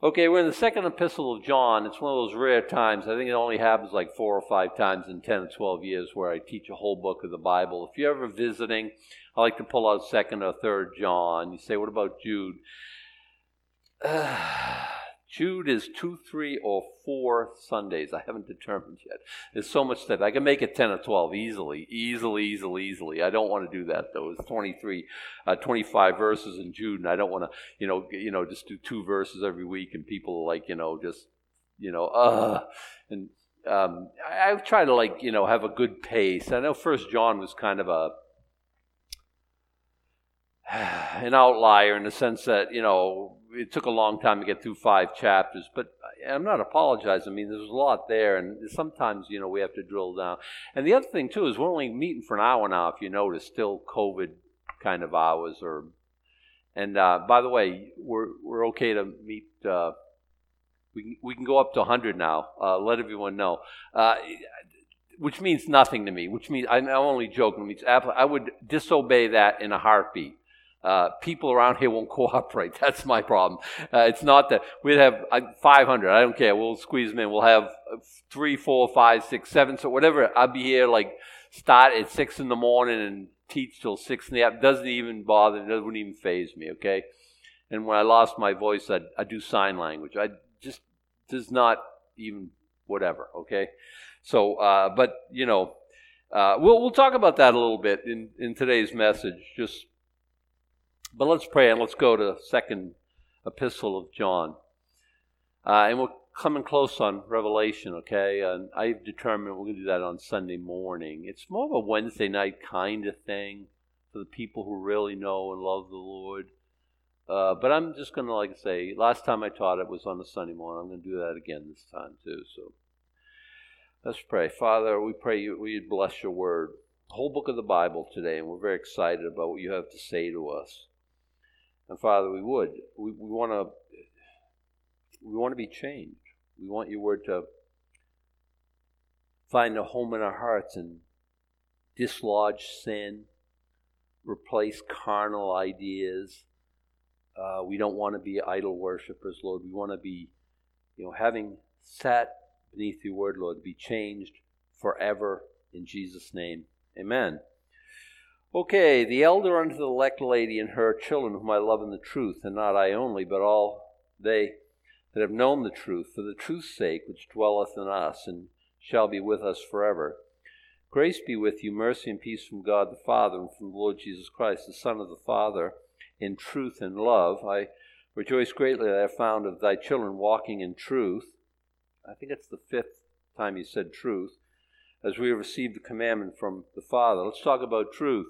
Okay, we're in the second epistle of John. It's one of those rare times. I think it only happens like four or five times in 10 or 12 years where I teach a whole book of the Bible. If you're ever visiting, I like to pull out second or third John. You say, what about Jude? Jude is two, three, or four Sundays. I haven't determined yet. There's so much stuff. I can make it 10 or 12 easily, easily, easily, easily. I don't want to do that, though. It's 23, uh, 25 verses in Jude, and I don't want to, you know, you know, just do two verses every week, and people are like, you know, just, you know, uh, and um, I, I try to, like, you know, have a good pace. I know First John was kind of a, an outlier in the sense that, you know, it took a long time to get through five chapters, but I'm not apologizing. I mean, there's a lot there, and sometimes you know we have to drill down. And the other thing too is we're only meeting for an hour now. If you notice, still COVID kind of hours. Or and uh, by the way, we're we're okay to meet. Uh, we can, we can go up to 100 now. Uh, let everyone know. Uh, which means nothing to me. Which means I'm only joking. Means I would disobey that in a heartbeat. Uh, people around here won't cooperate. That's my problem. Uh, it's not that we'd have uh, 500. I don't care. We'll squeeze them in. We'll have uh, three, four, five, six, seven, so whatever. I'll be here like start at six in the morning and teach till six in the afternoon. Doesn't even bother. It doesn't even faze me. Okay. And when I lost my voice, I I do sign language. I just does not even whatever. Okay. So, uh, but you know, uh, we'll we'll talk about that a little bit in in today's message. Just but let's pray and let's go to second epistle of John. Uh, and we're coming close on Revelation, okay? And I've determined we're going to do that on Sunday morning. It's more of a Wednesday night kind of thing for the people who really know and love the Lord. Uh, but I'm just going to, like say, last time I taught it was on a Sunday morning. I'm going to do that again this time, too. So let's pray. Father, we pray you, we bless your word, the whole book of the Bible today, and we're very excited about what you have to say to us. And Father, we would. We, want to. We want to be changed. We want your word to find a home in our hearts and dislodge sin, replace carnal ideas. Uh, we don't want to be idol worshippers, Lord. We want to be, you know, having sat beneath your word, Lord, be changed forever in Jesus' name. Amen. Okay, the elder unto the elect lady and her children, whom I love in the truth, and not I only, but all they that have known the truth, for the truth's sake, which dwelleth in us, and shall be with us forever. Grace be with you, mercy and peace from God the Father, and from the Lord Jesus Christ, the Son of the Father, in truth and love. I rejoice greatly that I have found of thy children walking in truth. I think it's the fifth time he said truth, as we have received the commandment from the Father. Let's talk about truth.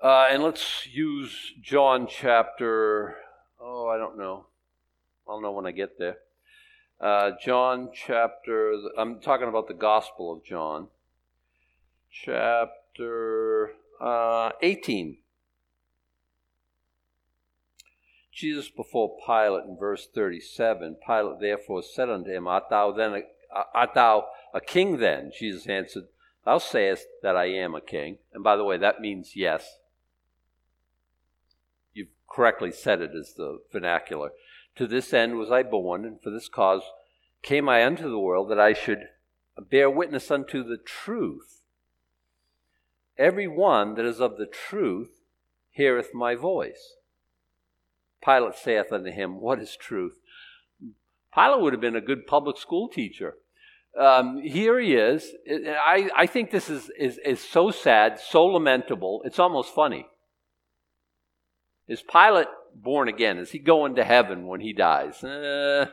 Uh, and let's use John chapter, oh, I don't know. I'll know when I get there. Uh, John chapter, I'm talking about the Gospel of John, chapter uh, 18. Jesus before Pilate in verse 37, Pilate therefore said unto him, Art thou then a, art thou a king then? Jesus answered, Thou sayest that I am a king. And by the way, that means yes correctly said it as the vernacular. To this end was I born, and for this cause came I unto the world, that I should bear witness unto the truth. Every one that is of the truth heareth my voice. Pilate saith unto him, What is truth? Pilate would have been a good public school teacher. Um, here he is. I, I think this is, is, is so sad, so lamentable, it's almost funny. Is Pilate born again? Is he going to heaven when he dies? Uh,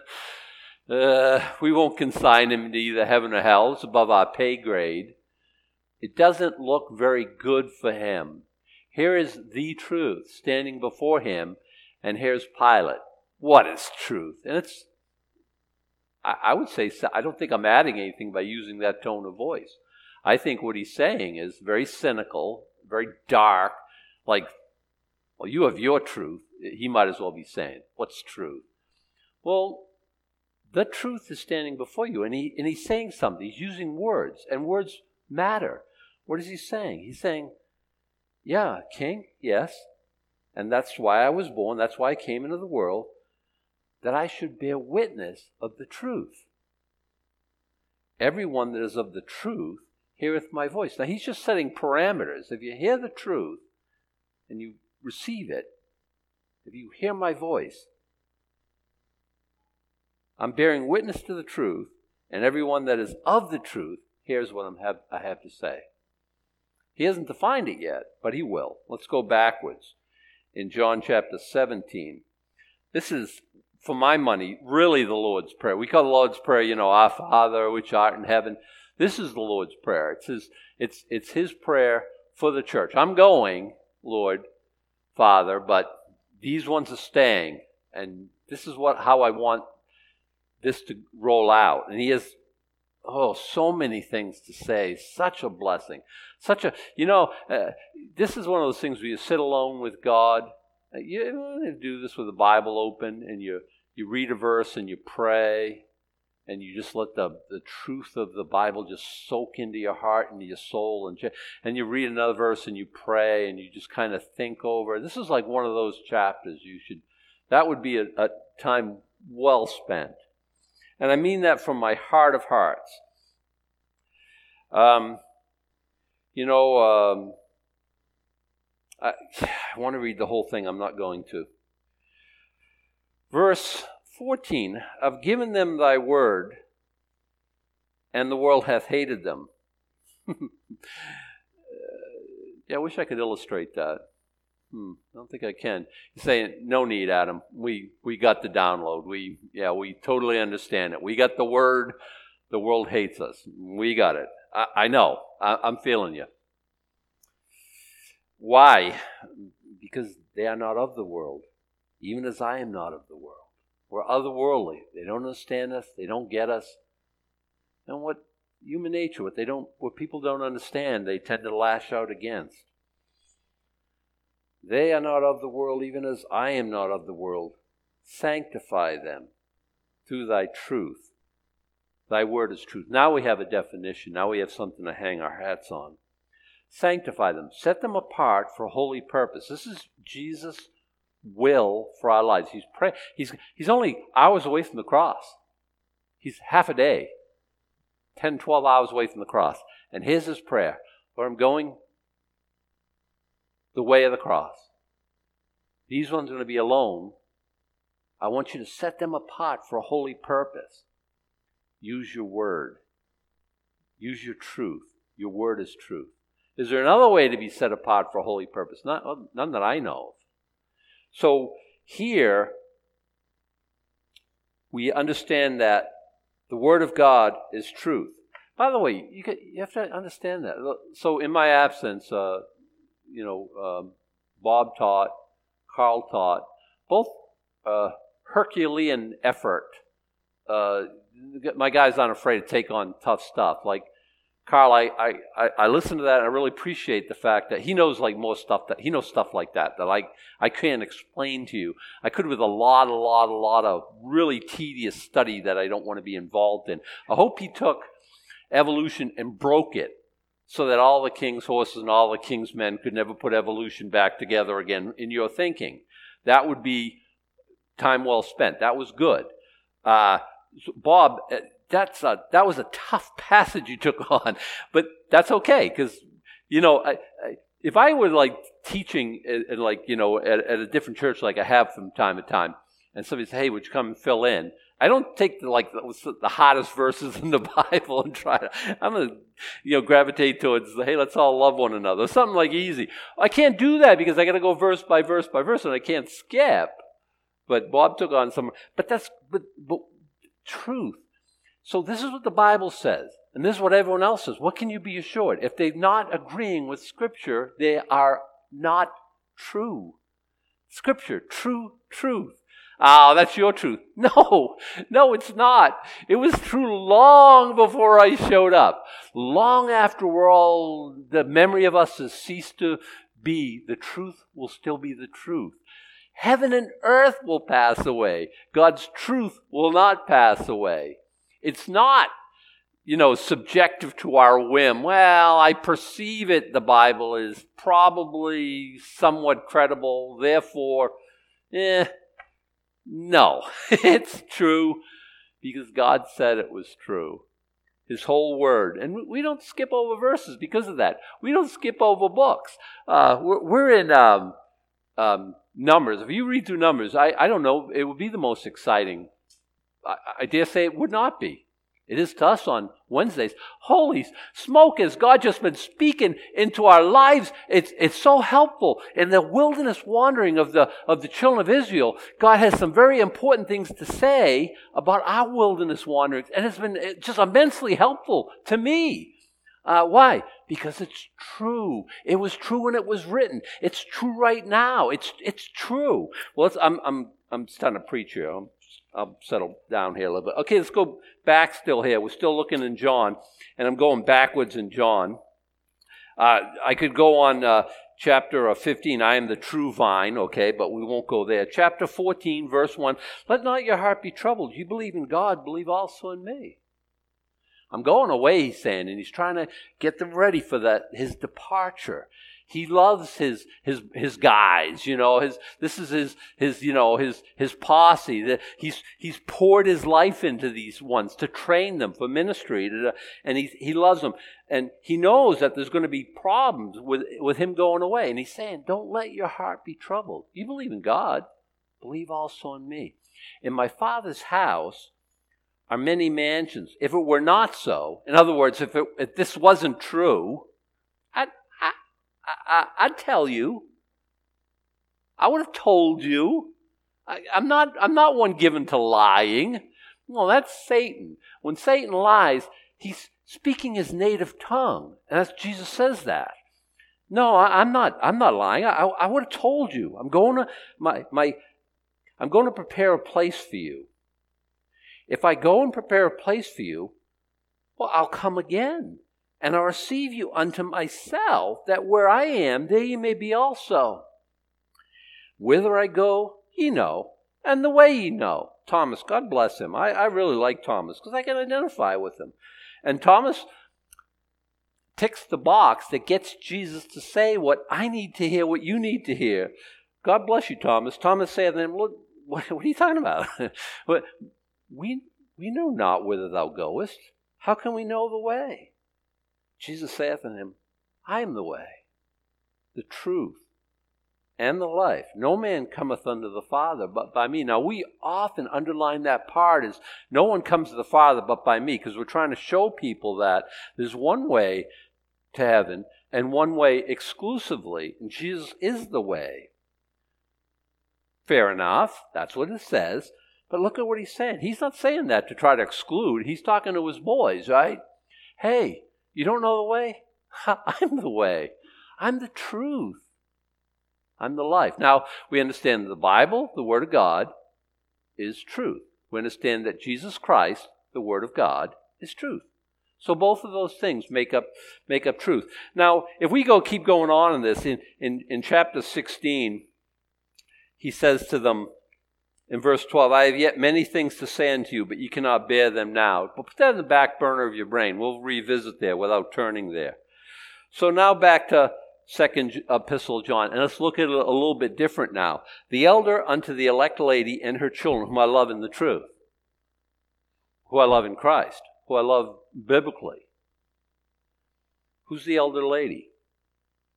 uh, we won't consign him to either heaven or hell. It's above our pay grade. It doesn't look very good for him. Here is the truth standing before him, and here's Pilate. What is truth? And it's, I, I would say, I don't think I'm adding anything by using that tone of voice. I think what he's saying is very cynical, very dark, like well, you have your truth. He might as well be saying, What's truth? Well, the truth is standing before you, and, he, and he's saying something. He's using words, and words matter. What is he saying? He's saying, Yeah, king, yes. And that's why I was born. That's why I came into the world. that I should bear witness of the truth. Everyone that is of the truth heareth my voice. Now he's just setting parameters. If you hear the truth and you receive it, if you hear my voice, I'm bearing witness to the truth, and everyone that is of the truth hears what have, I have to say. He hasn't defined it yet, but he will. Let's go backwards. In John chapter 17, this is, for my money, really the Lord's Prayer. We call the Lord's Prayer, you know, Our Father, which art in heaven. This is the Lord's Prayer. It's his, it's, it's his prayer for the church. I'm going, Lord, Father, but these ones are staying, and this is what how I want this to roll out. And he has oh so many things to say. Such a blessing. Such a you know uh, this is one of those things where you sit alone with God. Uh, you do this with the Bible open, and you you read a verse and you pray, and you just let the, the truth of the Bible just soak into your heart and your soul. And, and you read another verse and you pray and you just kind of think over. This is like one of those chapters you should, that would be a, a time well spent. And I mean that from my heart of hearts. Um, you know, um, I, I want to read the whole thing. I'm not going to. Verse 14 I've given them thy word, and the world hath hated them. yeah, I wish I could illustrate that. Hmm, I don't think I can. Saying, no need, Adam. We, we got the download. We, yeah, we totally understand it. We got the word. The world hates us. We got it. I, I know. I, I'm feeling you. Why? Because they are not of the world, even as I am not of the world. We're otherworldly. They don't understand us. They don't get us. And what human nature, what they don't, what people don't understand, they tend to lash out against. They are not of the world, even as I am not of the world. Sanctify them through thy truth. Thy word is truth. Now we have a definition. Now we have something to hang our hats on. Sanctify them. Set them apart for holy purpose. This is Jesus' will for our lives. He's pray- he's he's only hours away from the cross. He's half a day, 10, 12 hours away from the cross. And here's his prayer Lord, I'm going the way of the cross. These ones are going to be alone. I want you to set them apart for a holy purpose. Use your word. Use your truth. Your word is truth. Is there another way to be set apart for a holy purpose? Not, none that I know. So here, we understand that the Word of God is truth. By the way, you, you have to understand that. So in my absence, uh, you know, um, Bob taught, Carl taught, both uh, Herculean effort. Uh, my guy's not afraid to take on tough stuff. Like Carl, I, I, I listen to that and I really appreciate the fact that he knows like most stuff that he knows stuff like that that I, I can't explain to you. I could with a lot, a lot, a lot of really tedious study that I don't want to be involved in. I hope he took evolution and broke it so that all the king's horses and all the king's men could never put evolution back together again in your thinking. That would be time well spent. That was good. Uh, Bob, uh, that's a, that was a tough passage you took on, but that's okay because you know I, I, if I were like teaching at, at like you know at, at, a different church like I have from time to time, and somebody says, "Hey, would you come and fill in?" I don't take the like the, the hottest verses in the Bible and try to. I'm gonna you know gravitate towards "Hey, let's all love one another." Something like easy. I can't do that because I got to go verse by verse by verse, and I can't skip. But Bob took on some. But that's but, but truth so this is what the Bible says, and this is what everyone else says. What can you be assured? If they're not agreeing with Scripture, they are not true. Scripture, true truth. Ah, that's your truth. No, no, it's not. It was true long before I showed up. Long after we're all, the memory of us has ceased to be, the truth will still be the truth. Heaven and earth will pass away. God's truth will not pass away. It's not, you know, subjective to our whim. Well, I perceive it, the Bible is probably somewhat credible, therefore, eh. No, it's true because God said it was true. His whole word. And we don't skip over verses because of that. We don't skip over books. Uh, we're, we're, in um, um, Numbers. If you read through Numbers, I, I don't know, it would be the most exciting. I, I dare say it would not be. It is to us on Wednesdays. Holy smoke, has God just been speaking into our lives? It's, it's so helpful. In the wilderness wandering of the, of the children of Israel, God has some very important things to say about our wilderness wanderings, and it's been just immensely helpful to me. Uh, why? Because it's true. It was true when it was written. It's true right now. It's, it's true. Well, I'm, I'm, I'm starting to preach here. I'm I'll settle down here a little bit. Okay, let's go back still here. We're still looking in John, and I'm going backwards in John. Uh, I could go on uh, chapter uh, 15, I am the true vine, okay, but we won't go there. Chapter 14, verse 1, let not your heart be troubled. You believe in God, believe also in me. I'm going away, he's saying, and he's trying to get them ready for that, his departure. He loves his his his guys, you know. His this is his his you know his his posse. That He's he's poured his life into these ones to train them for ministry, and he he loves them. And he knows that there's going to be problems with with him going away. And he's saying, "Don't let your heart be troubled. You believe in God, believe also in me. In my Father's house." Are many mansions. If it were not so, in other words, if, it, if this wasn't true, I, I, would tell you. I would have told you. I, I'm not. I'm not one given to lying. Well, that's Satan. When Satan lies, he's speaking his native tongue, and that's Jesus says that. No, I, am not. I'm not lying. I, I would have told you. I'm going to my my. I'm going to prepare a place for you. If I go and prepare a place for you, well, I'll come again and I'll receive you unto myself, that where I am, there ye may be also. Whither I go, ye know, and the way ye know. Thomas, God bless him. I, I really like Thomas because I can identify with him. And Thomas ticks the box that gets Jesus to say what I need to hear, what you need to hear. God bless you, Thomas. Thomas said to him, Look, what, what are you talking about? we, we know not whither thou goest. How can we know the way? Jesus saith unto him, I am the way, the truth, and the life. No man cometh unto the Father but by me. Now, we often underline that part as no one comes to the Father but by me, because we're trying to show people that there's one way to heaven and one way exclusively, and Jesus is the way. Fair enough, that's what it says. But look at what he's saying. He's not saying that to try to exclude. He's talking to his boys, right? Hey, you don't know the way? I'm the way. I'm the truth. I'm the life. Now, we understand the Bible, the Word of God, is truth. We understand that Jesus Christ, the Word of God, is truth. So both of those things make up make up truth. Now, if we go keep going on in this, in, in, in chapter 16, he says to them, in verse 12, I have yet many things to say unto you, but you cannot bear them now. But put that in the back burner of your brain. We'll revisit there without turning there. So now back to second epistle John, and let's look at it a little bit different now. The elder unto the elect lady and her children, whom I love in the truth, who I love in Christ, who I love biblically. Who's the elder lady?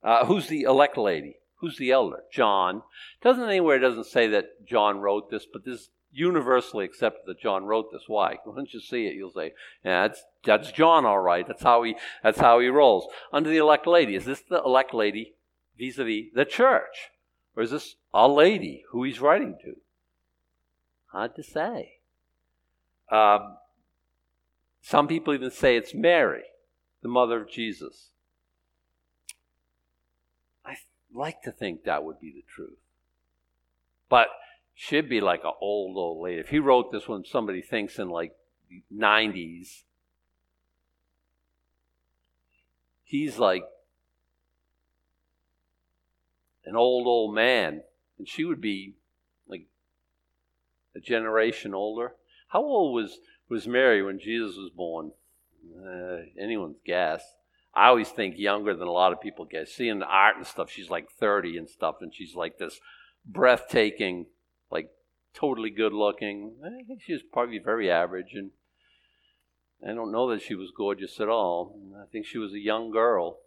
Uh, who's the elect lady? Who's the elder? John. Doesn't anywhere it doesn't say that John wrote this, but this is universally accepted that John wrote this. Why? Once you see it, you'll say, "Yeah, that's that's John, all right. That's how he that's how he rolls." Under the elect lady, is this the elect lady vis-a-vis the church, or is this a lady who he's writing to? Hard to say. Um, some people even say it's Mary, the mother of Jesus like to think that would be the truth. But she'd be like an old, old lady. If he wrote this when somebody thinks in like 90s, he's like an old, old man. And she would be like a generation older. How old was, was Mary when Jesus was born? Uh, anyone's guess. I always think younger than a lot of people get. Seeing the art and stuff, she's like 30 and stuff, and she's like this breathtaking, like totally good looking. I think she was probably very average, and I don't know that she was gorgeous at all. I think she was a young girl.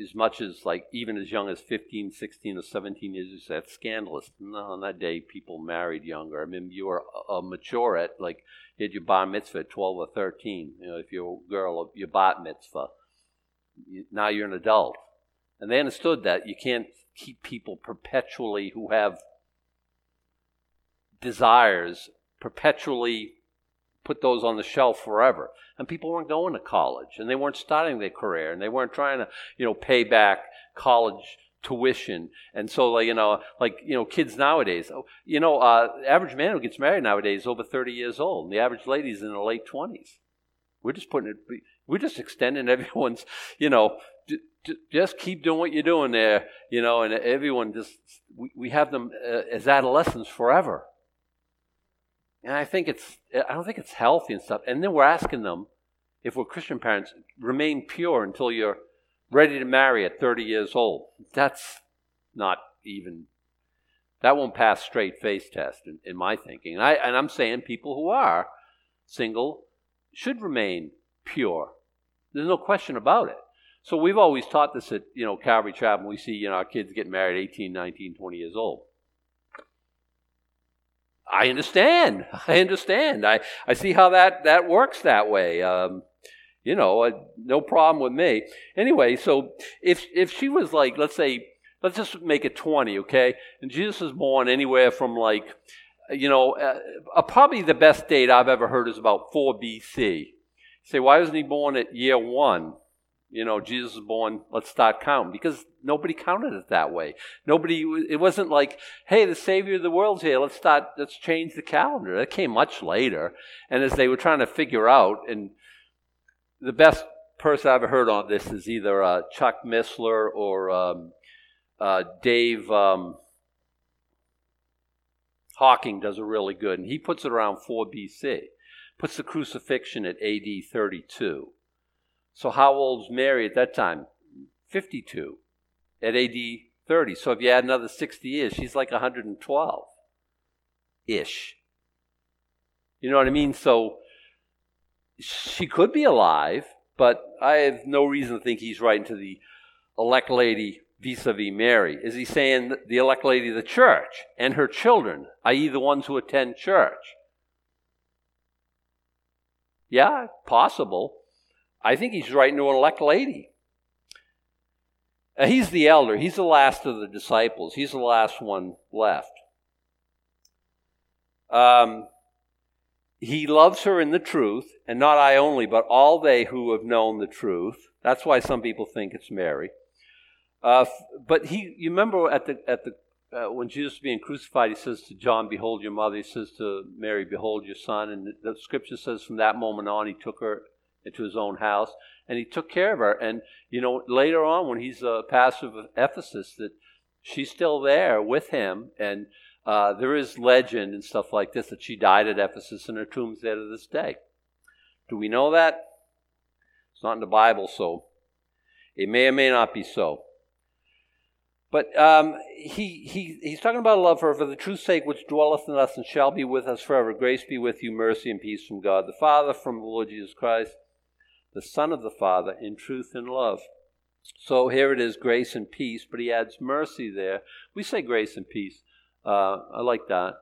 As much as, like, even as young as 15, 16, or 17 years, that's scandalous. No, on that day, people married younger. I mean, you were a mature at, like, you had your bar mitzvah at 12 or 13. You know, if you're a girl, your bat mitzvah. Now you're an adult. And they understood that you can't keep people perpetually who have desires perpetually put those on the shelf forever. And people weren't going to college and they weren't starting their career and they weren't trying to, you know, pay back college tuition. And so, like, you know, like, you know, kids nowadays, oh, you know, uh, average man who gets married nowadays is over 30 years old and the average lady's in the late 20s. We're just putting it, we're just extending everyone's, you know, just keep doing what you're doing there, you know, and everyone just, we, we have them uh, as adolescents forever. And I think it's, I don't think it's healthy and stuff. And then we're asking them, if we're Christian parents, remain pure until you're ready to marry at 30 years old. That's not even, that won't pass straight face test in, in my thinking. And, I, and I'm saying people who are single should remain pure. There's no question about it. So we've always taught this at, you know, Calvary Chapel. We see, you know, our kids get married 18, 19, 20 years old. I understand. I understand. I, I see how that, that works that way. Um, you know, uh, no problem with me. Anyway, so if if she was like, let's say, let's just make it 20, okay? And Jesus was born anywhere from like, you know, uh, uh, probably the best date I've ever heard is about 4 BC. Say, why wasn't he born at year one? You know, Jesus was born, let's start counting. Because nobody counted it that way. Nobody, it wasn't like, hey, the Savior of the world's here, let's start, let's change the calendar. That came much later. And as they were trying to figure out, and the best person I've ever heard on this is either uh, Chuck Missler or um, uh, Dave um, Hocking does a really good, and he puts it around 4 BC. Puts the crucifixion at AD 32. So how old old's Mary at that time? 52 at AD 30. So if you add another 60 years, she's like 112 ish. You know what I mean? So she could be alive, but I have no reason to think he's writing to the elect lady vis a vis Mary. Is he saying the elect lady of the church and her children, i.e., the ones who attend church? Yeah, possible. I think he's writing to an elect lady. He's the elder. He's the last of the disciples. He's the last one left. Um, he loves her in the truth, and not I only, but all they who have known the truth. That's why some people think it's Mary. Uh, but he, you remember at the at the uh, when Jesus being crucified, he says to John, "Behold your mother." He says to Mary, "Behold your son." And the, the scripture says, from that moment on, he took her into his own house, and he took care of her. And you know, later on, when he's a pastor of Ephesus, that she's still there with him, and uh, there is legend and stuff like this that she died at Ephesus, and her tomb's there to this day. Do we know that? It's not in the Bible, so it may or may not be so. But um, he, he, he's talking about love for, for the truth's sake, which dwelleth in us and shall be with us forever. Grace be with you, mercy and peace from God the Father, from the Lord Jesus Christ, the Son of the Father, in truth and love. So here it is, grace and peace, but he adds mercy there. We say grace and peace. Uh, I like that.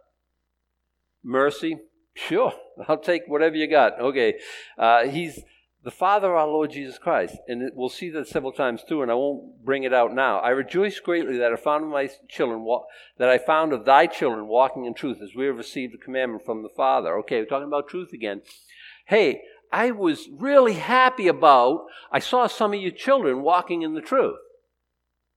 Mercy, sure, I'll take whatever you got. Okay, uh, he's the Father our Lord Jesus Christ, and we'll see that several times too, and I won't bring it out now. I rejoice greatly that I found my children that I found of thy children walking in truth, as we have received a commandment from the Father. Okay, we're talking about truth again. Hey, I was really happy about, I saw some of your children walking in the truth.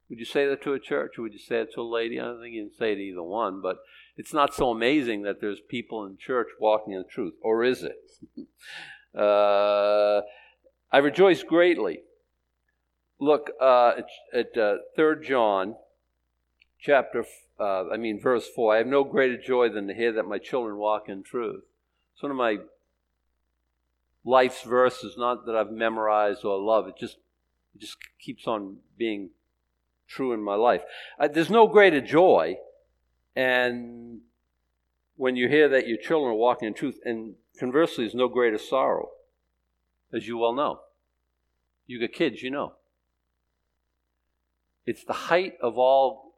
Would you say that to a church would you say it to a lady? I don't think you can say it to either one, but it's not so amazing that there's people in church walking in the truth. Or is it? uh, I rejoice greatly. Look uh, at, uh, 3 John, chapter, uh, I mean, verse 4. I have no greater joy than to hear that my children walk in truth. It's one of my life's verses, not that I've memorized or love. It just, it just keeps on being true in my life. Uh, there's no greater joy And when you hear that your children are walking in truth, and conversely, there's no greater sorrow, as you well know. You got kids, you know. It's the height of all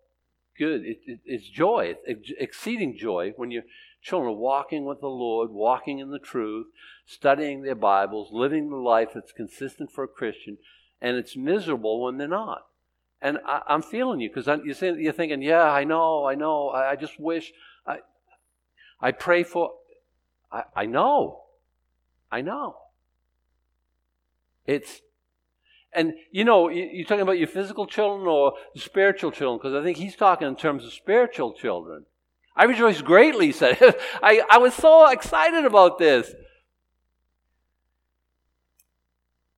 good. It, it, it's joy, it's exceeding joy when your children walking with the Lord, walking in the truth, studying their Bibles, living the life that's consistent for a Christian, and it's miserable when they're not. And I, am feeling you because you're, you're thinking, yeah, I know, I know, I, I just wish. I, I pray for. I, I know. I know. It's and you know, you're talking about your physical children or spiritual children, because I think he's talking in terms of spiritual children. I rejoice greatly, said. I, I was so excited about this.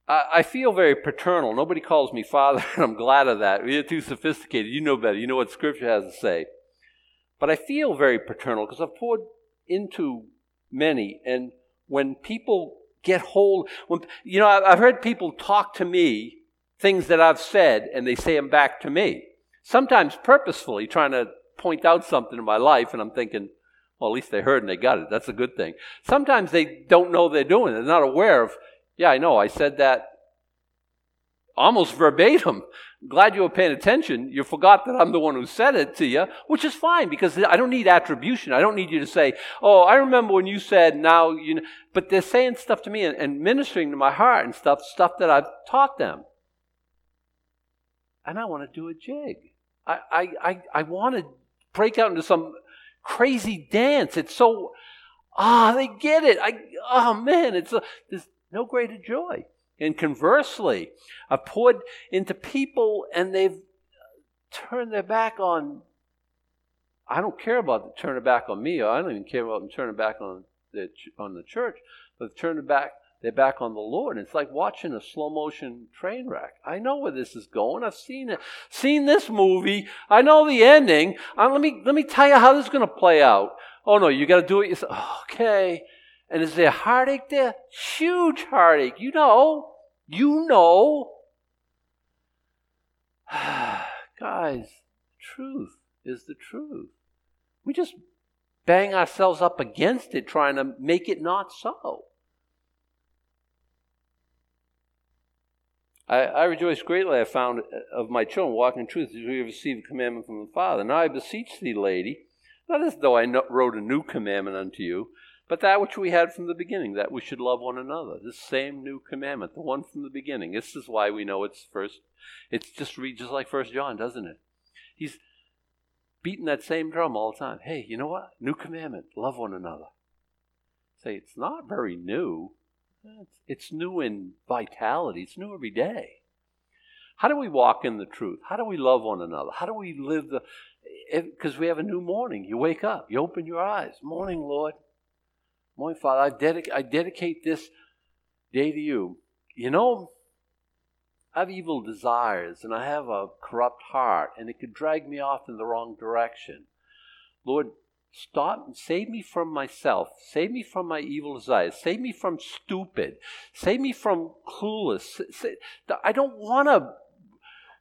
I, I feel very paternal. Nobody calls me father, and I'm glad of that. You're too sophisticated. You know better. You know what Scripture has to say. But I feel very paternal because I've poured into many, and when people get hold. When, you know, I've heard people talk to me things that I've said, and they say them back to me. Sometimes purposefully, trying to point out something in my life, and I'm thinking, well, at least they heard and they got it. That's a good thing. Sometimes they don't know they're doing it. They're not aware of, yeah, I know, I said that almost verbatim. Glad you were paying attention. You forgot that I'm the one who said it to you, which is fine because I don't need attribution. I don't need you to say, "Oh, I remember when you said." Now you know, but they're saying stuff to me and, and ministering to my heart and stuff, stuff that I've taught them, and I want to do a jig. I I I, I want to break out into some crazy dance. It's so ah, they get it. I oh man, it's a, there's no greater joy. And conversely, I've poured into people and they've turned their back on. I don't care about the turning back on me. I don't even care about them turning back on the on the church, but turn turning back their back on the Lord. It's like watching a slow motion train wreck. I know where this is going. I've seen it, seen this movie. I know the ending. Uh, let me let me tell you how this is going to play out. Oh no, you got to do it. You say, okay. And is there heartache there? Huge heartache. You know. You know. Guys, truth is the truth. We just bang ourselves up against it trying to make it not so. I, I rejoice greatly I found uh, of my children walking in truth as we have received a commandment from the Father. Now I beseech thee, lady, not as though I wrote a new commandment unto you, but that which we had from the beginning, that we should love one another. This same new commandment, the one from the beginning. This is why we know it's first. It's just read just like First John, doesn't it? He's beating that same drum all the time. Hey, you know what? New commandment: love one another. Say it's not very new. It's, it's new in vitality. It's new every day. How do we walk in the truth? How do we love one another? How do we live the? Eh, because we have a new morning. You wake up. You open your eyes. Morning, Lord. Morning, Father, I, I dedicate this day to you. You know, I have evil desires and I have a corrupt heart, and it could drag me off in the wrong direction. Lord, stop save me from myself. Save me from my evil desires. Save me from stupid. Save me from clueless. I don't want to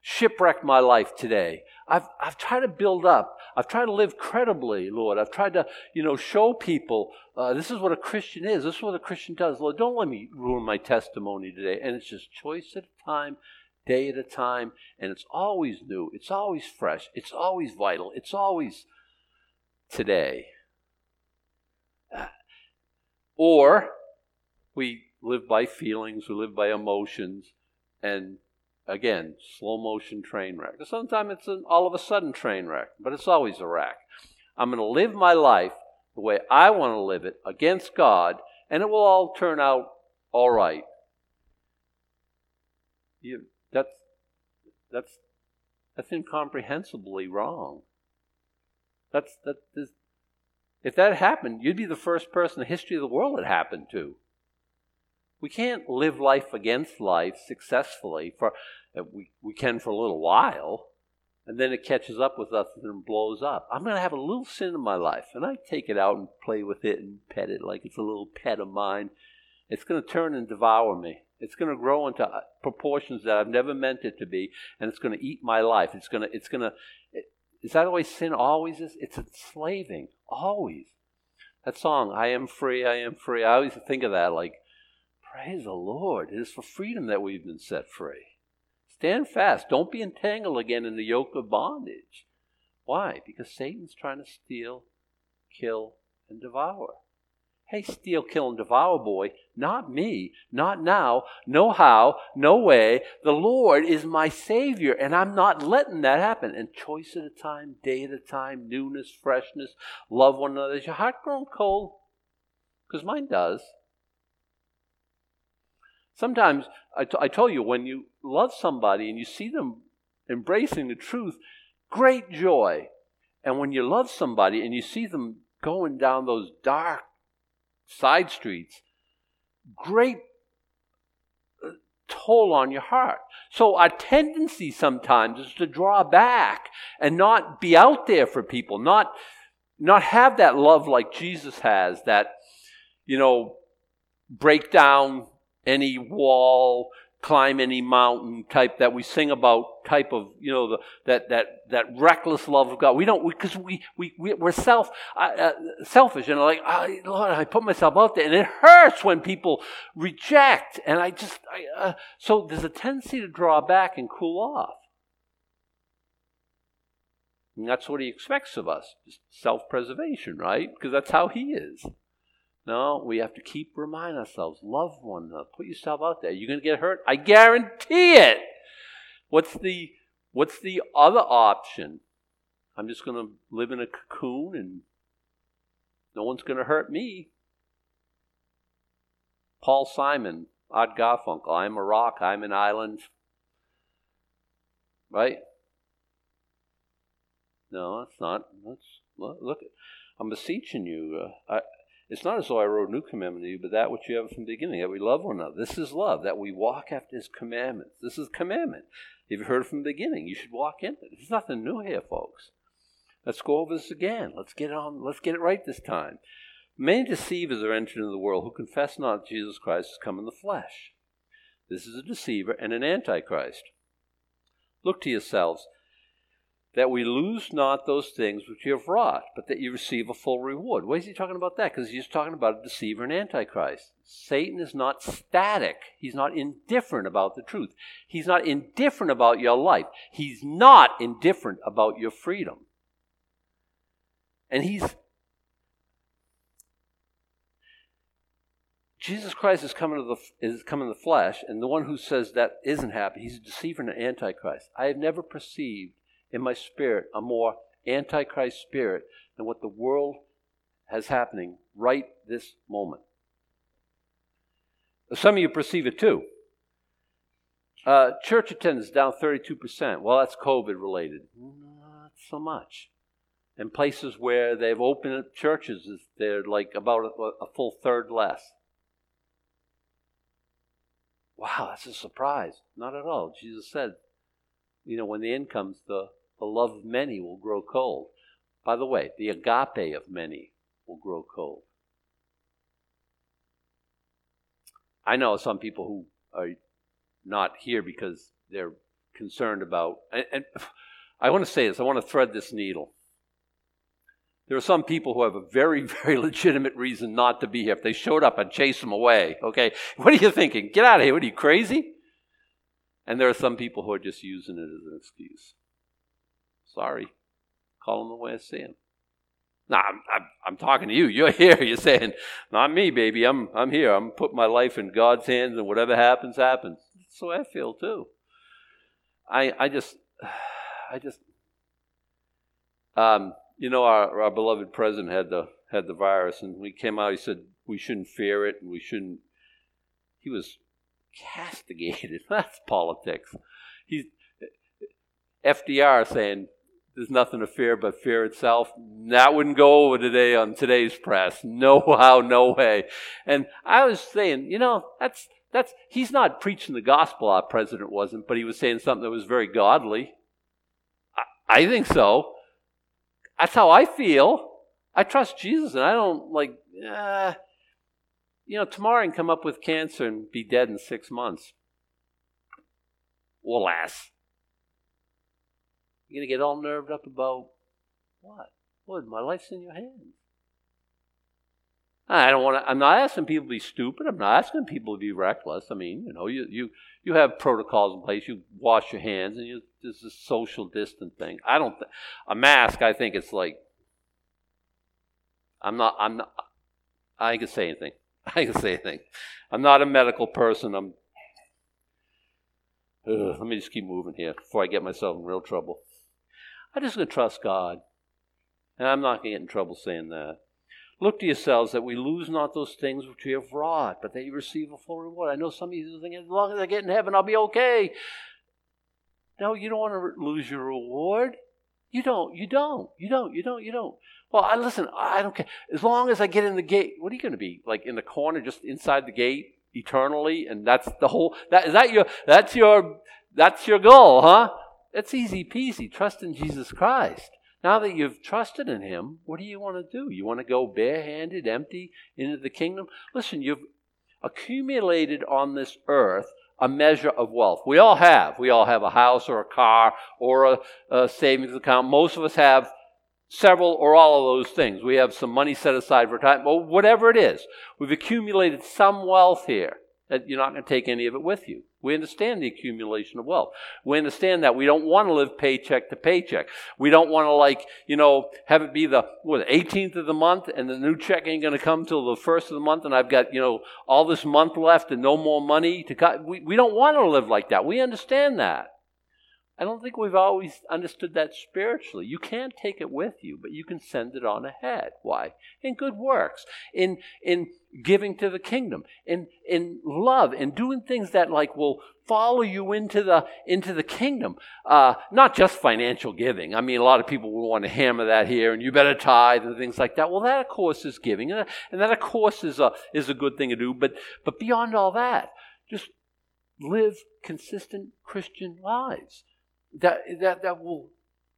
shipwreck my life today. I've, I've tried to build up. I've tried to live credibly, Lord. I've tried to, you know, show people uh, this is what a Christian is. This is what a Christian does. Lord, don't let me ruin my testimony today. And it's just choice at a time, day at a time, and it's always new. It's always fresh. It's always vital. It's always today. Or we live by feelings, we live by emotions, and Again, slow motion train wreck. Sometimes it's an all of a sudden train wreck, but it's always a wreck. I'm going to live my life the way I want to live it against God, and it will all turn out all right. You, that's that's that's incomprehensibly wrong. That's if that happened, you'd be the first person in the history of the world it happened to. We can't live life against life successfully for uh, we, we can for a little while, and then it catches up with us and blows up. I'm going to have a little sin in my life, and I take it out and play with it and pet it like it's a little pet of mine. It's going to turn and devour me. It's going to grow into uh, proportions that I've never meant it to be, and it's going to eat my life. It's going to it's going to Is that way sin always is? It's enslaving, always. That song, I am free, I am free. I always think of that like, praise the Lord. It is for freedom that we've been set free. Stand fast. Don't be entangled again in the yoke of bondage. Why? Because Satan's trying to steal, kill, and devour. Hey, steal, kill, and devour, boy. Not me. Not now. No how. No way. The Lord is my Savior, and I'm not letting that happen. And choice at a time, day at a time, newness, freshness, love one another. Is your heart grown cold? Because mine does. Sometimes, I, t- I told you, when you love somebody and you see them embracing the truth, great joy. And when you love somebody and you see them going down those dark side streets, great uh, toll on your heart. So our tendency sometimes is to draw back and not be out there for people, not not have that love like Jesus has, that you know, break down any wall, climb any mountain type that we sing about type of you know the, that that that reckless love of God. We don't because we, we we we're self uh, selfish and like oh, Lord, I put myself out there, and it hurts when people reject. And I just I, uh, so there's a tendency to draw back and cool off. And that's what he expects of us, self preservation, right? Because that's how he is. No, we have to keep reminding ourselves, love one another, put yourself out there. You're going to get hurt? I guarantee it. What's the what's the other option? I'm just going to live in a cocoon and no one's going to hurt me. Paul Simon, Art Garfunkel, I'm a rock, I'm an island. Right? No, that's not. Let's look. I'm beseeching you. Uh, it's not as though I wrote a new commandment to you, but that which you have from the beginning, that we love one another. This is love, that we walk after his commandments. This is commandment. If you've heard from the beginning, you should walk in it. There's nothing new here, folks. Let's go over this again. Let's get on. Let's get it right this time. Many deceivers are entered into the world who confess not that Jesus Christ has come in the flesh. This is a deceiver and an antichrist. Look to yourselves that we lose not those things which you have wrought, but that you receive a full reward. Why is he talking about that? Because he's talking about a deceiver and antichrist. Satan is not static. He's not indifferent about the truth. He's not indifferent about your life. He's not indifferent about your freedom. And he's Jesus Christ is coming to the is coming in the flesh, and the one who says that isn't happy, he's a deceiver and an antichrist. I have never perceived in my spirit a more antichrist spirit than what the world has happening right this moment. Some of you perceive it too. Uh, church attendance down 32%. Well, that's COVID related. Not so much. In places where they've opened up churches, they're like about a, a full third less. Wow, that's a surprise. Not at all. Jesus said, you know, when the end comes, the the love of many will grow cold. By the way, the agape of many will grow cold. I know some people who are not here because they're concerned about, and, I want to say this, I want to thread this needle. There are some people who have a very, very legitimate reason not to be here. If they showed up, I'd chase them away. Okay? What are you thinking? Get out of here. What are you, crazy? And there are some people who are just using it as an excuse. Sorry. Call him the way I see him. Now, I'm, I'm, I'm, talking to you. You're here. You're saying, not me, baby. I'm, I'm here. I'm putting my life in God's hands, and whatever happens, happens. That's the way I feel, too. I, I just, I just, um, you know, our, our beloved president had the, had the virus, and we came out, he said, we shouldn't fear it, and we shouldn't, he was castigated. That's politics. He's, FDR saying, there's nothing to fear but fear itself. That wouldn't go over today on today's press. No how, no way. And I was saying, you know, that's that's he's not preaching the gospel. Our president wasn't, but he was saying something that was very godly. I, I think so. That's how I feel. I trust Jesus, and I don't like. Uh, you know, tomorrow I can come up with cancer and be dead in six months. Alas. You're going to get all nerved up about What? What? my life's in your hands. I don't want to. I'm not asking people to be stupid. I'm not asking people to be reckless. I mean, you know, you you you have protocols in place. You wash your hands, and you there's a social distant thing. I don't. Th- a mask. I think it's like. I'm not. I'm not. I can say anything. I can say anything. I'm not a medical person. I'm. Ugh, let me just keep moving here before I get myself in real trouble. I'm just going to trust God. And I'm not going to get in trouble saying that. Look to yourselves that we lose not those things which we have wrought, but that you receive a full reward. I know some of you think, as long as I get in heaven, I'll be okay. No, you don't want to lose your reward. You don't. You don't. You don't. You don't. You don't. Well, I listen. I don't care. As long as I get in the gate, what are you going to be like in the corner, just inside the gate eternally? And that's the whole. That is that your. That's your. That's your goal, huh? That's easy peasy. Trust in Jesus Christ. Now that you've trusted in Him, what do you want to do? You want to go barehanded, empty into the kingdom? Listen, you've accumulated on this earth a measure of wealth. We all have. We all have a house or a car or a, a savings account. Most of us have several or all of those things. We have some money set aside for time, whatever it is. We've accumulated some wealth here that you're not going to take any of it with you. We understand the accumulation of wealth. We understand that we don't want to live paycheck to paycheck. We don't want to like, you know, have it be the what, 18th of the month and the new check ain't going to come till the first of the month and I've got, you know, all this month left and no more money to cut. We, we don't want to live like that. We understand that. I don't think we've always understood that spiritually. You can't take it with you, but you can send it on ahead. Why? In good works, in in giving to the kingdom, in in love, in doing things that like will follow you into the into the kingdom. Uh, not just financial giving. I mean, a lot of people will want to hammer that here, and you better tithe and things like that. Well, that of course is giving, and that of course is a is a good thing to do. But but beyond all that, just live consistent Christian lives that, that, that will,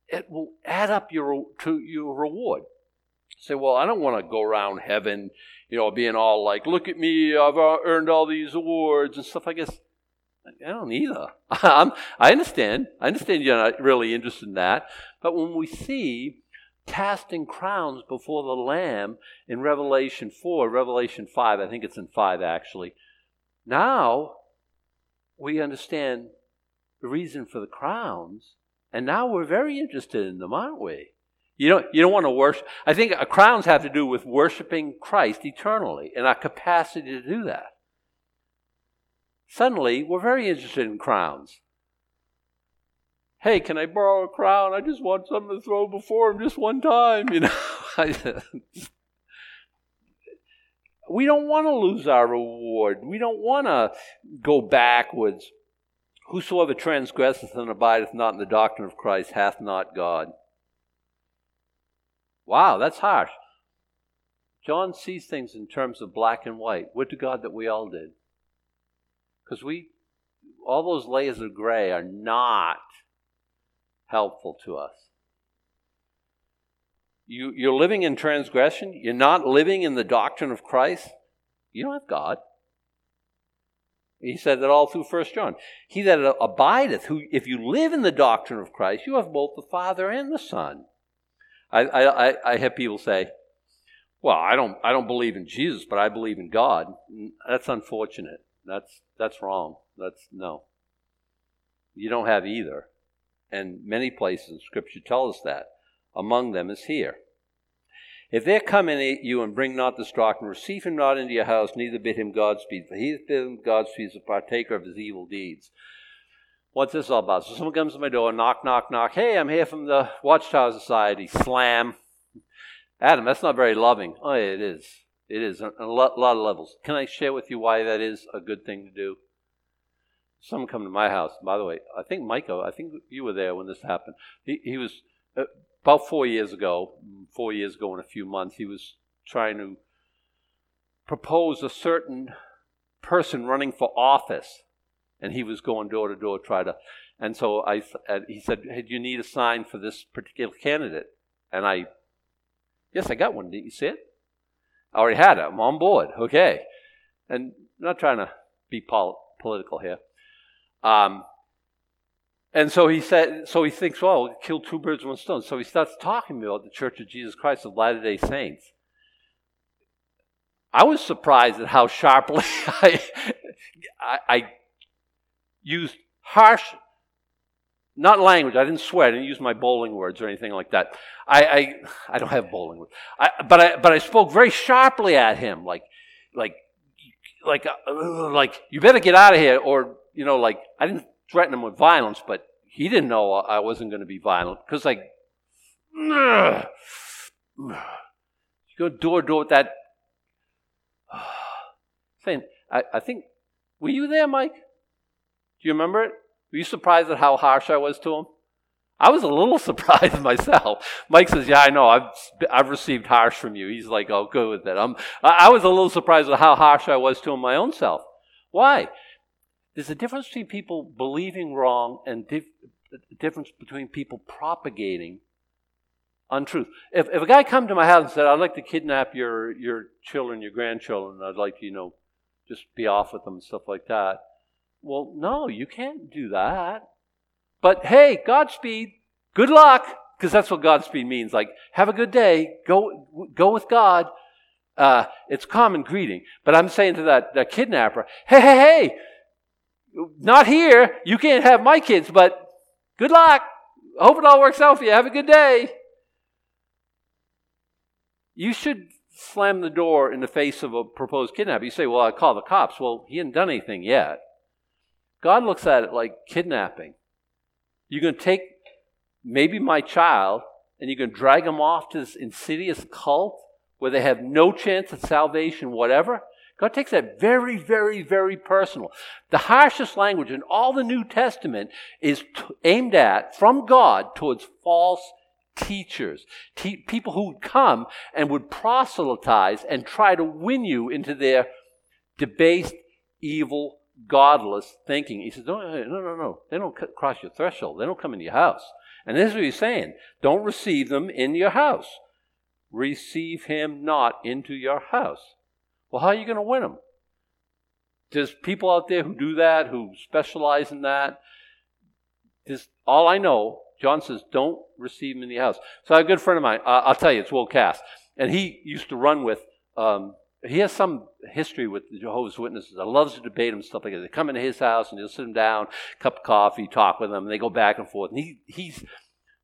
it will add up your, to your reward. Say, well, I don't want to go around heaven, you know, being all like, look at me, I've uh, earned all these awards and stuff. I guess I don't either. I'm, I understand. I understand you're not really interested in that. But when we see casting crowns before the Lamb in Revelation 4, Revelation 5, I think it's in 5 actually, now we understand reason for the crowns, and now we're very interested in them, aren't we? You don't, you don't want to worship. I think uh, crowns have to do with worshiping Christ eternally and our capacity to do that. Suddenly, we're very interested in crowns. Hey, can I borrow a crown? I just want something to throw before him just one time, you know. we don't want to lose our reward. We don't want to go backwards. Whosoever transgresseth and abideth not in the doctrine of Christ hath not God. Wow, that's harsh. John sees things in terms of black and white. Would to God that we all did. Because we, all those layers of gray are not helpful to us. You, you're living in transgression. You're not living in the doctrine of Christ. You don't have God. He said that all through First John. He that abideth, who if you live in the doctrine of Christ, you have both the Father and the Son. I, I, I have people say, "Well, I don't I don't believe in Jesus, but I believe in God." That's unfortunate. That's that's wrong. That's no. You don't have either, and many places in Scripture tell us that. Among them is here. If there come in you and bring not this and receive him not into your house, neither bid him Godspeed, for he that bid him Godspeed is a partaker of his evil deeds. What's this all about? So someone comes to my door, knock, knock, knock. Hey, I'm here from the Watchtower Society. Slam. Adam, that's not very loving. Oh, yeah, it is. It is on a lot, lot of levels. Can I share with you why that is a good thing to do? Someone come to my house. By the way, I think Michael, I think you were there when this happened. He, he was uh, about four years ago, four years ago in a few months, he was trying to propose a certain person running for office, and he was going door to door try to. And so I, he said, "Hey, do you need a sign for this particular candidate?" And I, yes, I got one. Did you see it? I already had it. I'm on board. Okay, and I'm not trying to be pol- political here. Um, and so he said, so he thinks, well, kill two birds with one stone. So he starts talking about the Church of Jesus Christ of Latter day Saints. I was surprised at how sharply I, I, I used harsh, not language. I didn't swear. I didn't use my bowling words or anything like that. I, I, I don't have bowling words. I, but I, but I spoke very sharply at him, like, like, like, uh, like, you better get out of here, or you know, like, I didn't threaten him with violence, but he didn't know I wasn't going to be violent because, like, you go door to door with that. Saying, I, I think, were you there, Mike? Do you remember it? Were you surprised at how harsh I was to him? I was a little surprised myself. Mike says, "Yeah, I know. I've I've received harsh from you." He's like, "Oh, good with that." I'm, I was a little surprised at how harsh I was to him my own self. Why? There's a difference between people believing wrong and dif- a difference between people propagating untruth. If, if a guy come to my house and said, I'd like to kidnap your, your children, your grandchildren, I'd like to, you know, just be off with them and stuff like that. Well, no, you can't do that. But hey, Godspeed, good luck, because that's what Godspeed means. Like, have a good day, go, go with God. Uh, it's common greeting. But I'm saying to that, that kidnapper, hey, hey, hey, not here. You can't have my kids, but good luck. I hope it all works out for you. Have a good day. You should slam the door in the face of a proposed kidnapping. You say, Well, I call the cops. Well, he hadn't done anything yet. God looks at it like kidnapping. You're going to take maybe my child and you're going to drag him off to this insidious cult where they have no chance of salvation, whatever. God takes that very, very, very personal. The harshest language in all the New Testament is t- aimed at, from God, towards false teachers. Te- people who would come and would proselytize and try to win you into their debased, evil, godless thinking. He says, no, no, no, no. They don't cross your threshold. They don't come into your house. And this is what he's saying. Don't receive them in your house. Receive him not into your house. Well, how are you going to win them? There's people out there who do that, who specialize in that. Just all I know, John says, don't receive him in the house. So a good friend of mine, I'll tell you, it's Will Cass. And he used to run with, um, he has some history with the Jehovah's Witnesses. I loves to debate them, stuff like that. They come into his house and he'll sit them down, cup of coffee, talk with them, and they go back and forth. And he, he's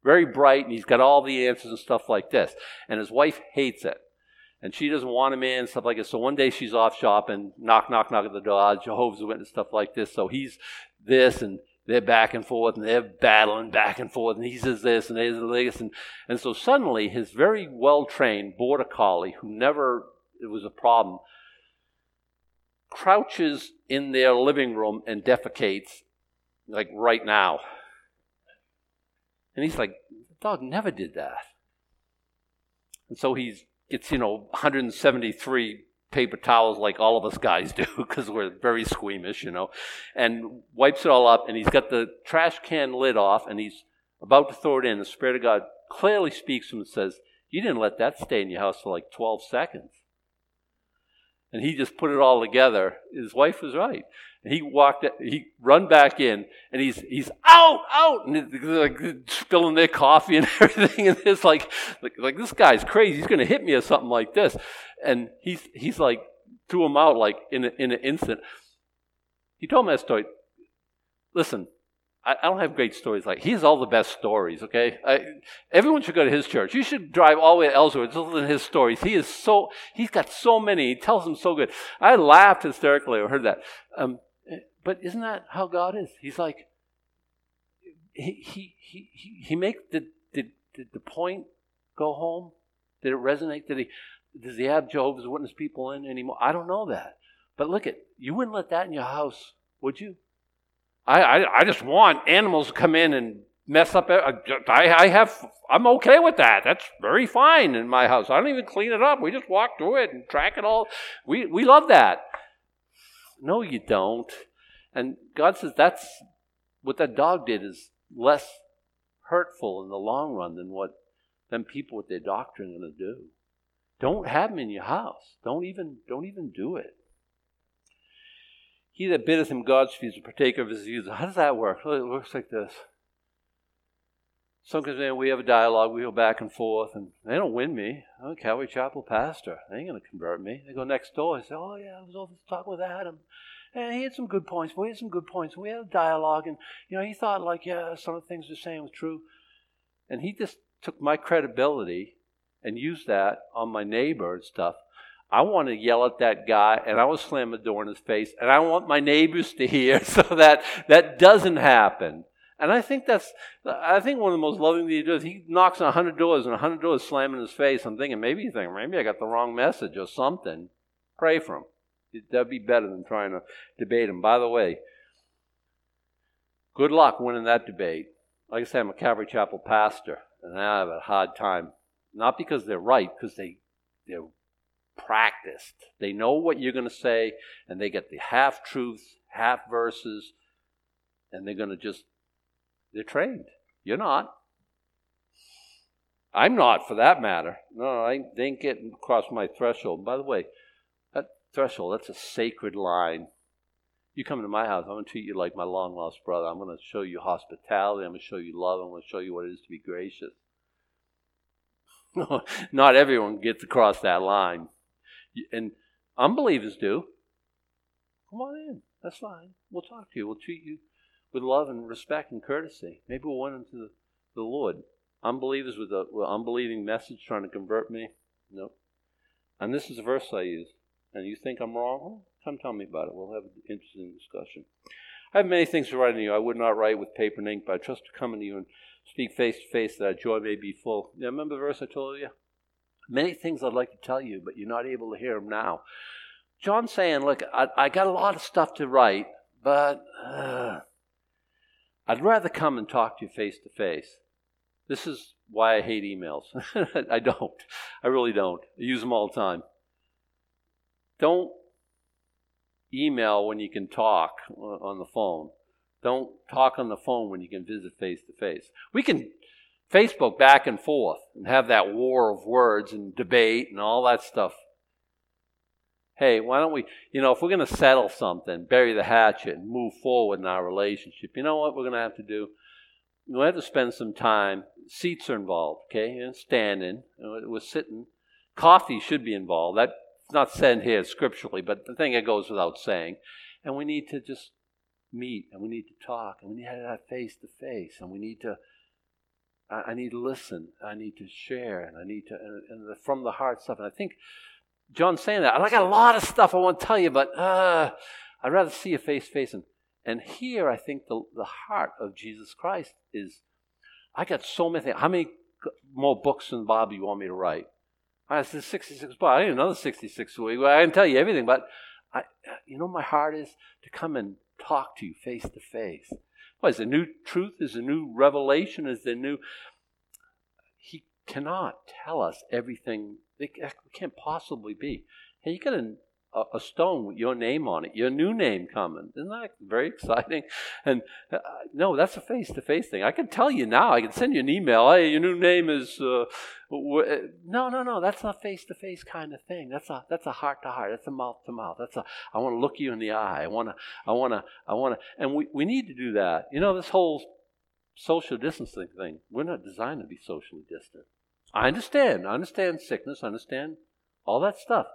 very bright and he's got all the answers and stuff like this. And his wife hates it and she doesn't want him in, stuff like this. So one day she's off shopping, knock, knock, knock at the door, ah, Jehovah's Witness, stuff like this. So he's this, and they're back and forth, and they're battling back and forth, and he says this, and there's this, and, and so suddenly his very well-trained border collie, who never, it was a problem, crouches in their living room and defecates, like right now. And he's like, the dog never did that. And so he's gets, you know, 173 paper towels like all of us guys do because we're very squeamish, you know, and wipes it all up. And he's got the trash can lid off and he's about to throw it in. The Spirit of God clearly speaks to him and says, You didn't let that stay in your house for like 12 seconds. And he just put it all together. His wife was right. And he walked, he run back in, and he's he's out, out, and like spilling their coffee and everything. And it's like, like, like this guy's crazy. He's going to hit me or something like this. And he's he's like threw him out like in a, in an instant. He told me that story. Listen, I, I don't have great stories like he has all the best stories. Okay, I, everyone should go to his church. You should drive all the way to Ellsworth to listen to his stories. He is so he's got so many. He tells them so good. I laughed hysterically. I heard that. Um, but isn't that how God is? He's like, he, he, he, he, make, did, did the point go home? Did it resonate? Did he, does he have Jehovah's Witness people in anymore? I don't know that. But look at, you wouldn't let that in your house, would you? I, I, I just want animals to come in and mess up. Uh, I, I have, I'm okay with that. That's very fine in my house. I don't even clean it up. We just walk through it and track it all. We, we love that. No, you don't. And God says that's what that dog did is less hurtful in the long run than what them people with their doctrine are going to do. Don't have them in your house. Don't even don't even do it. He that biddeth him God's is a partaker of his views. How does that work? It works like this. Sometimes man, we have a dialogue, we go back and forth, and they don't win me. I'm a Calvary Chapel pastor. They ain't going to convert me. They go next door and say, oh, yeah, I was over talking with Adam. And he had some good points. We had some good points. We had a dialogue, and, you know, he thought, like, yeah, some of the things they're saying was true. And he just took my credibility and used that on my neighbor and stuff. I want to yell at that guy, and I want to slam the door in his face, and I want my neighbors to hear so that that doesn't happen. And I think that's, I think one of the most loving things he does, he knocks on 100 doors and 100 doors slam in his face. I'm thinking, maybe you think, maybe I got the wrong message or something. Pray for him. That'd be better than trying to debate him. By the way, good luck winning that debate. Like I said, I'm a Calvary Chapel pastor, and I have a hard time. Not because they're right, because they, they're practiced. They know what you're going to say, and they get the half truths, half verses, and they're going to just they're trained. You're not. I'm not, for that matter. No, I didn't get across my threshold. By the way, that threshold, that's a sacred line. You come to my house, I'm going to treat you like my long lost brother. I'm going to show you hospitality. I'm going to show you love. I'm going to show you what it is to be gracious. not everyone gets across that line. And unbelievers do. Come on in. That's fine. We'll talk to you. We'll treat you with love and respect and courtesy. Maybe we'll win them to the, the Lord. Unbelievers with a with unbelieving message trying to convert me. Nope. And this is a verse I use. And you think I'm wrong? Well, come tell me about it. We'll have an interesting discussion. I have many things to write to you. I would not write with paper and ink, but I trust to come to you and speak face to face that joy may be full. Yeah, remember the verse I told you? Many things I'd like to tell you, but you're not able to hear them now. John's saying, look, I, I got a lot of stuff to write, but uh, I'd rather come and talk to you face to face. This is why I hate emails. I don't. I really don't. I use them all the time. Don't email when you can talk on the phone. Don't talk on the phone when you can visit face to face. We can Facebook back and forth and have that war of words and debate and all that stuff hey, why don't we, you know, if we're going to settle something, bury the hatchet and move forward in our relationship, you know what we're going to have to do? We're going to have to spend some time. Seats are involved, okay? And standing, we're sitting. Coffee should be involved. That's not said here scripturally, but the thing that goes without saying. And we need to just meet and we need to talk and we need to have that face to face and we need to I, need to listen I need to share and I need to and, and from the heart stuff and I think John's saying that. I got a lot of stuff I want to tell you, but uh, I'd rather see you face to face. And, and here, I think the, the heart of Jesus Christ is I got so many things. How many more books than Bob you want me to write? I said 66 books. I need another 66 a week. I can tell you everything, but I, you know, my heart is to come and talk to you face to face. What is the new truth? Is a new revelation? Is the new? He cannot tell us everything it can't possibly be. Hey, you got a, a stone with your name on it, your new name coming. Isn't that very exciting? And uh, no, that's a face to face thing. I can tell you now. I can send you an email. Hey, your new name is. Uh, w- uh, no, no, no. That's not face to face kind of thing. That's a that's a heart to heart. That's a mouth to mouth. That's a. I want to look you in the eye. I want to. I want to. I want to. And we we need to do that. You know, this whole social distancing thing. We're not designed to be socially distant. I understand. I understand sickness. I understand all that stuff.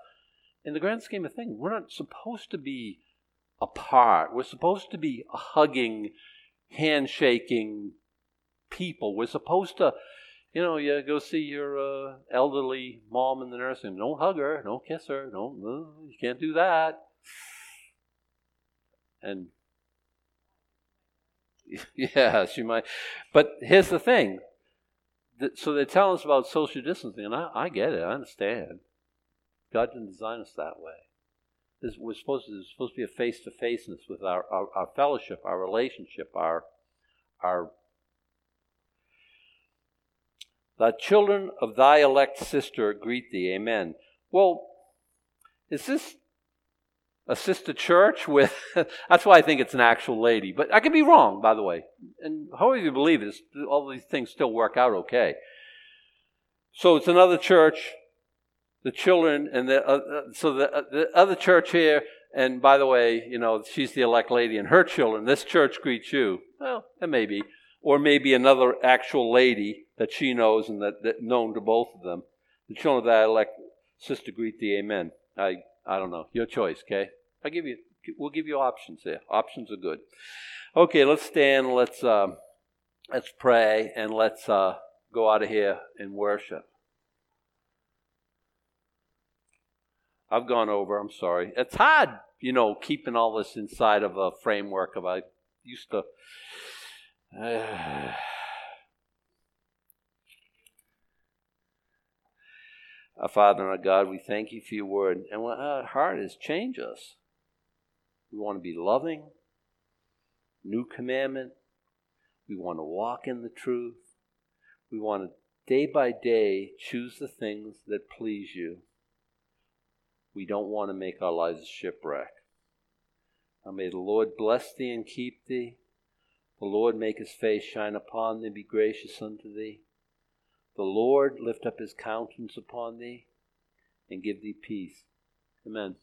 In the grand scheme of things, we're not supposed to be apart. We're supposed to be hugging, handshaking people. We're supposed to, you know, you go see your uh, elderly mom in the nursing. home. Don't hug her. Don't kiss her. Don't. No, you can't do that. And yeah, she might. But here's the thing: so they tell us about social distancing, and I, I get it. I understand. God didn't design us that way. This, we're supposed to, there's supposed to be a face to faceness with our, our, our fellowship, our relationship, our our the children of thy elect sister greet thee. Amen. Well, is this a sister church with that's why I think it's an actual lady. But I could be wrong, by the way. And however you believe it, all these things still work out okay. So it's another church, the children, and the uh, uh, so the, uh, the other church here. And by the way, you know she's the elect lady, and her children. This church greets you. Well, it may be. or maybe another actual lady that she knows and that, that known to both of them. The children of that elect sister greet the amen. I I don't know. Your choice, okay? I give you we'll give you options there. Options are good. Okay, let's stand, let's uh, let's pray and let's uh, go out of here and worship. I've gone over, I'm sorry. It's hard, you know, keeping all this inside of a framework of I used to uh, Our Father and our God, we thank you for your word. And what our heart is, change us. We want to be loving, new commandment. We want to walk in the truth. We want to day by day choose the things that please you. We don't want to make our lives a shipwreck. Now may the Lord bless thee and keep thee. The Lord make his face shine upon thee and be gracious unto thee. The Lord lift up his countenance upon thee and give thee peace. Amen.